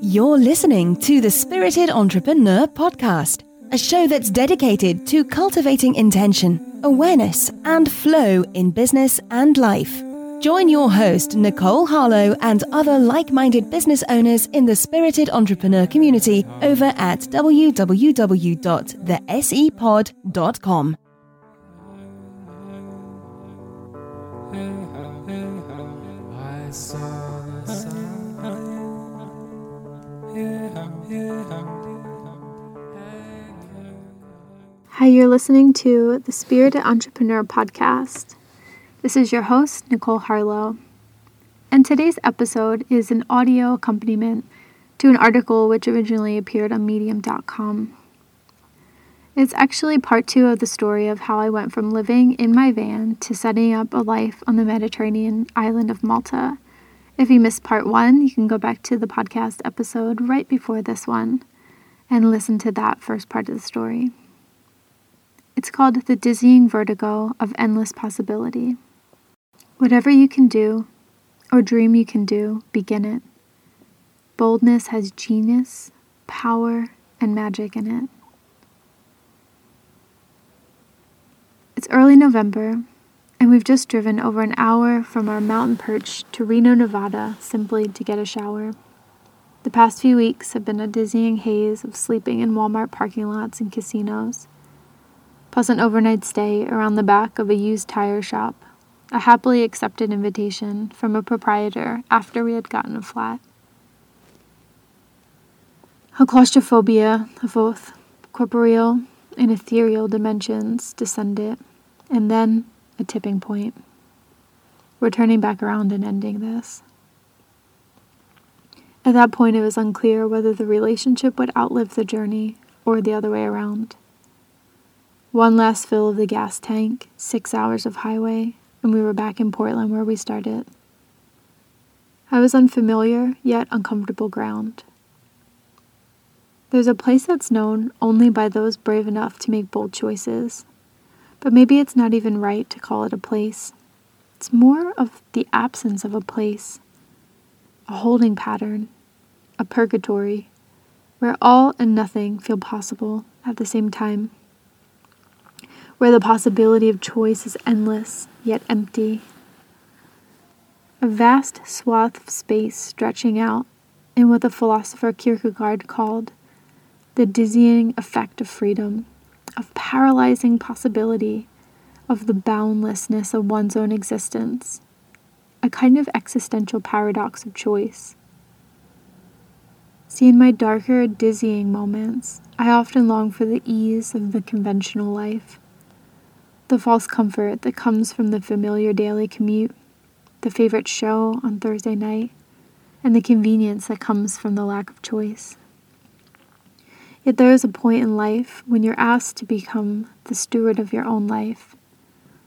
You're listening to the Spirited Entrepreneur Podcast, a show that's dedicated to cultivating intention, awareness, and flow in business and life. Join your host, Nicole Harlow, and other like minded business owners in the Spirited Entrepreneur community over at www.thesepod.com. you're listening to the Spirited Entrepreneur podcast. This is your host, Nicole Harlow. And today's episode is an audio accompaniment to an article which originally appeared on Medium.com. It's actually part two of the story of how I went from living in my van to setting up a life on the Mediterranean island of Malta. If you missed part one, you can go back to the podcast episode right before this one and listen to that first part of the story. It's called The Dizzying Vertigo of Endless Possibility. Whatever you can do, or dream you can do, begin it. Boldness has genius, power, and magic in it. It's early November, and we've just driven over an hour from our mountain perch to Reno, Nevada, simply to get a shower. The past few weeks have been a dizzying haze of sleeping in Walmart parking lots and casinos, plus an overnight stay around the back of a used tire shop, a happily accepted invitation from a proprietor after we had gotten a flat. A claustrophobia of both corporeal and ethereal dimensions descended and then a tipping point. We're turning back around and ending this. At that point, it was unclear whether the relationship would outlive the journey or the other way around. One last fill of the gas tank, six hours of highway, and we were back in Portland where we started. I was unfamiliar yet uncomfortable ground. There's a place that's known only by those brave enough to make bold choices but maybe it's not even right to call it a place. It's more of the absence of a place, a holding pattern, a purgatory, where all and nothing feel possible at the same time, where the possibility of choice is endless yet empty. A vast swath of space stretching out in what the philosopher Kierkegaard called the dizzying effect of freedom of paralyzing possibility, of the boundlessness of one's own existence, a kind of existential paradox of choice. See, in my darker, dizzying moments, I often long for the ease of the conventional life, the false comfort that comes from the familiar daily commute, the favorite show on Thursday night, and the convenience that comes from the lack of choice. Yet there is a point in life when you're asked to become the steward of your own life,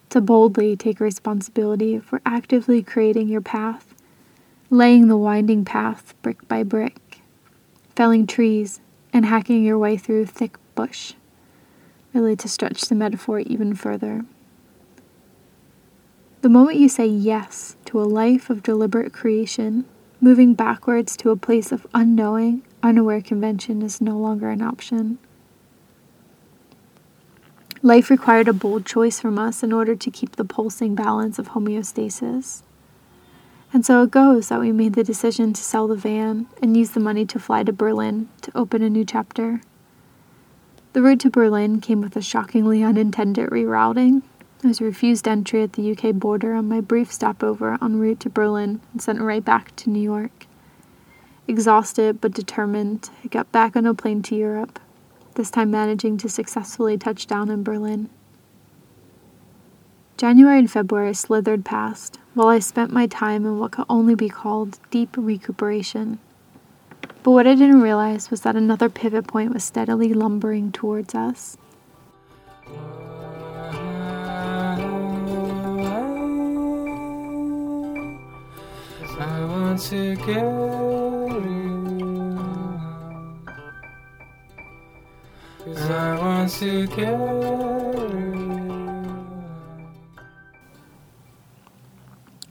to boldly take responsibility for actively creating your path, laying the winding path brick by brick, felling trees, and hacking your way through thick bush, really to stretch the metaphor even further. The moment you say yes to a life of deliberate creation, moving backwards to a place of unknowing unaware convention is no longer an option. Life required a bold choice from us in order to keep the pulsing balance of homeostasis. And so it goes that we made the decision to sell the van and use the money to fly to Berlin to open a new chapter. The route to Berlin came with a shockingly unintended rerouting. I was refused entry at the UK border on my brief stopover en route to Berlin and sent right back to New York. Exhausted but determined, I got back on a plane to Europe, this time managing to successfully touch down in Berlin. January and February slithered past, while I spent my time in what could only be called deep recuperation. But what I didn't realize was that another pivot point was steadily lumbering towards us. I want to get I want to get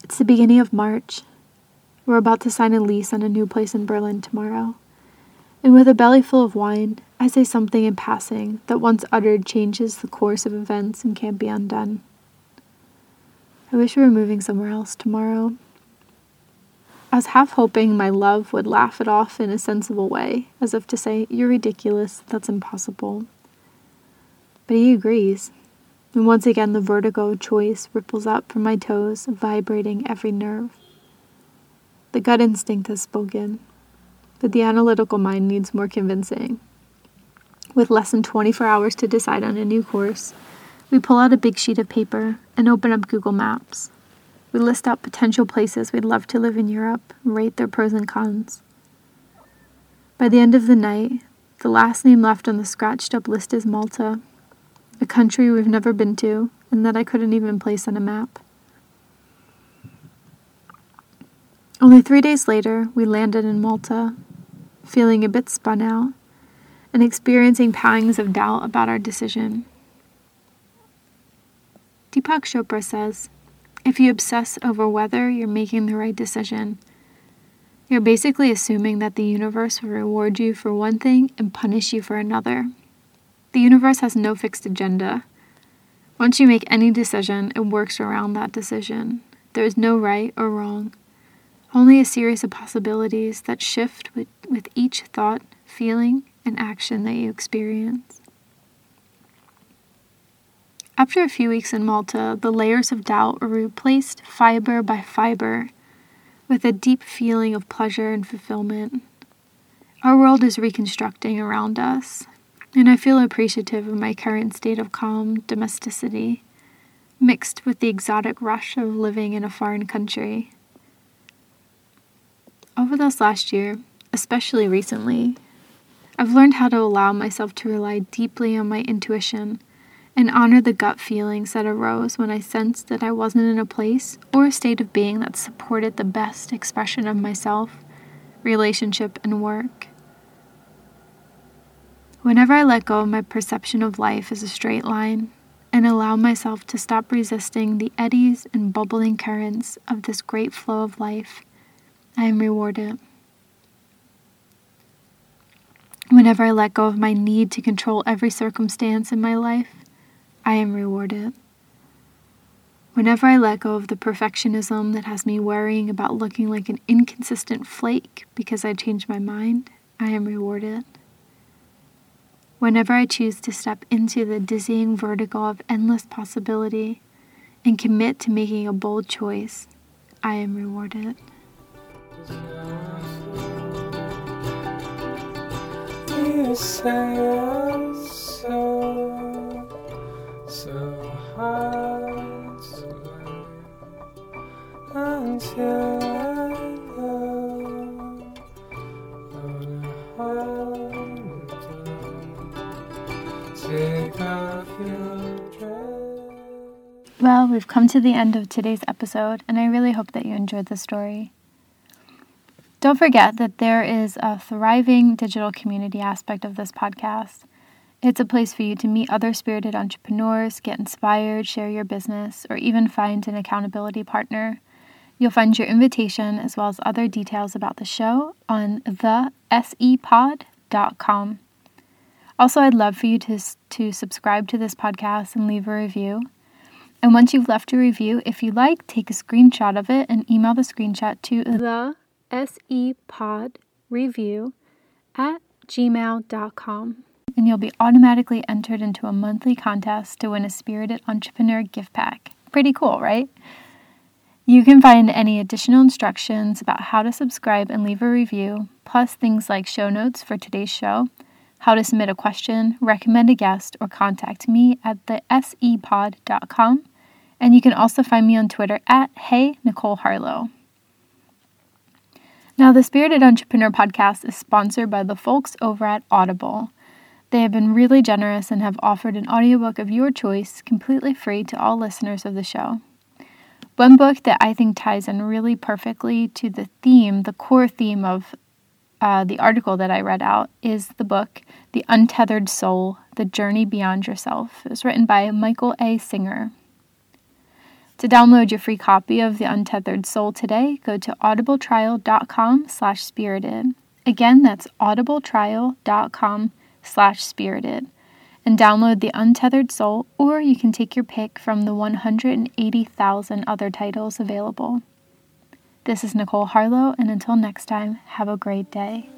It's the beginning of March. We're about to sign a lease on a new place in Berlin tomorrow, And with a belly full of wine, I say something in passing that once uttered changes the course of events and can't be undone. I wish we were moving somewhere else tomorrow. I was half hoping my love would laugh it off in a sensible way, as if to say, You're ridiculous, that's impossible. But he agrees, and once again the vertigo of choice ripples up from my toes, vibrating every nerve. The gut instinct has spoken, but the analytical mind needs more convincing. With less than 24 hours to decide on a new course, we pull out a big sheet of paper and open up Google Maps. We list out potential places we'd love to live in Europe and rate their pros and cons. By the end of the night, the last name left on the scratched up list is Malta, a country we've never been to and that I couldn't even place on a map. Only three days later, we landed in Malta, feeling a bit spun out and experiencing pangs of doubt about our decision. Deepak Chopra says if you obsess over whether you're making the right decision, you're basically assuming that the universe will reward you for one thing and punish you for another. The universe has no fixed agenda. Once you make any decision, it works around that decision. There is no right or wrong, only a series of possibilities that shift with, with each thought, feeling, and action that you experience. After a few weeks in Malta, the layers of doubt were replaced fiber by fiber with a deep feeling of pleasure and fulfillment. Our world is reconstructing around us, and I feel appreciative of my current state of calm domesticity, mixed with the exotic rush of living in a foreign country. Over this last year, especially recently, I've learned how to allow myself to rely deeply on my intuition and honor the gut feelings that arose when I sensed that I wasn't in a place or a state of being that supported the best expression of myself, relationship, and work. Whenever I let go of my perception of life as a straight line and allow myself to stop resisting the eddies and bubbling currents of this great flow of life, I am rewarded. Whenever I let go of my need to control every circumstance in my life, I am rewarded. Whenever I let go of the perfectionism that has me worrying about looking like an inconsistent flake because I changed my mind, I am rewarded. Whenever I choose to step into the dizzying vertigo of endless possibility and commit to making a bold choice, I am rewarded. Well, we've come to the end of today's episode, and I really hope that you enjoyed the story. Don't forget that there is a thriving digital community aspect of this podcast. It's a place for you to meet other spirited entrepreneurs, get inspired, share your business, or even find an accountability partner. You'll find your invitation as well as other details about the show on thesepod.com. Also, I'd love for you to, to subscribe to this podcast and leave a review. And once you've left a review, if you like, take a screenshot of it and email the screenshot to the sepodreview at gmail.com. And you'll be automatically entered into a monthly contest to win a Spirited Entrepreneur gift pack. Pretty cool, right? You can find any additional instructions about how to subscribe and leave a review, plus things like show notes for today's show, how to submit a question, recommend a guest, or contact me at the sepod.com. And you can also find me on Twitter at Hey Nicole Harlow. Now, the Spirited Entrepreneur podcast is sponsored by the folks over at Audible. They have been really generous and have offered an audiobook of your choice completely free to all listeners of the show. One book that I think ties in really perfectly to the theme, the core theme of uh, the article that I read out, is the book The Untethered Soul The Journey Beyond Yourself. It was written by Michael A. Singer. To download your free copy of The Untethered Soul today, go to audibletrial.com slash spirited. Again, that's audibletrial.com slash spirited and download The Untethered Soul, or you can take your pick from the 180,000 other titles available. This is Nicole Harlow, and until next time, have a great day.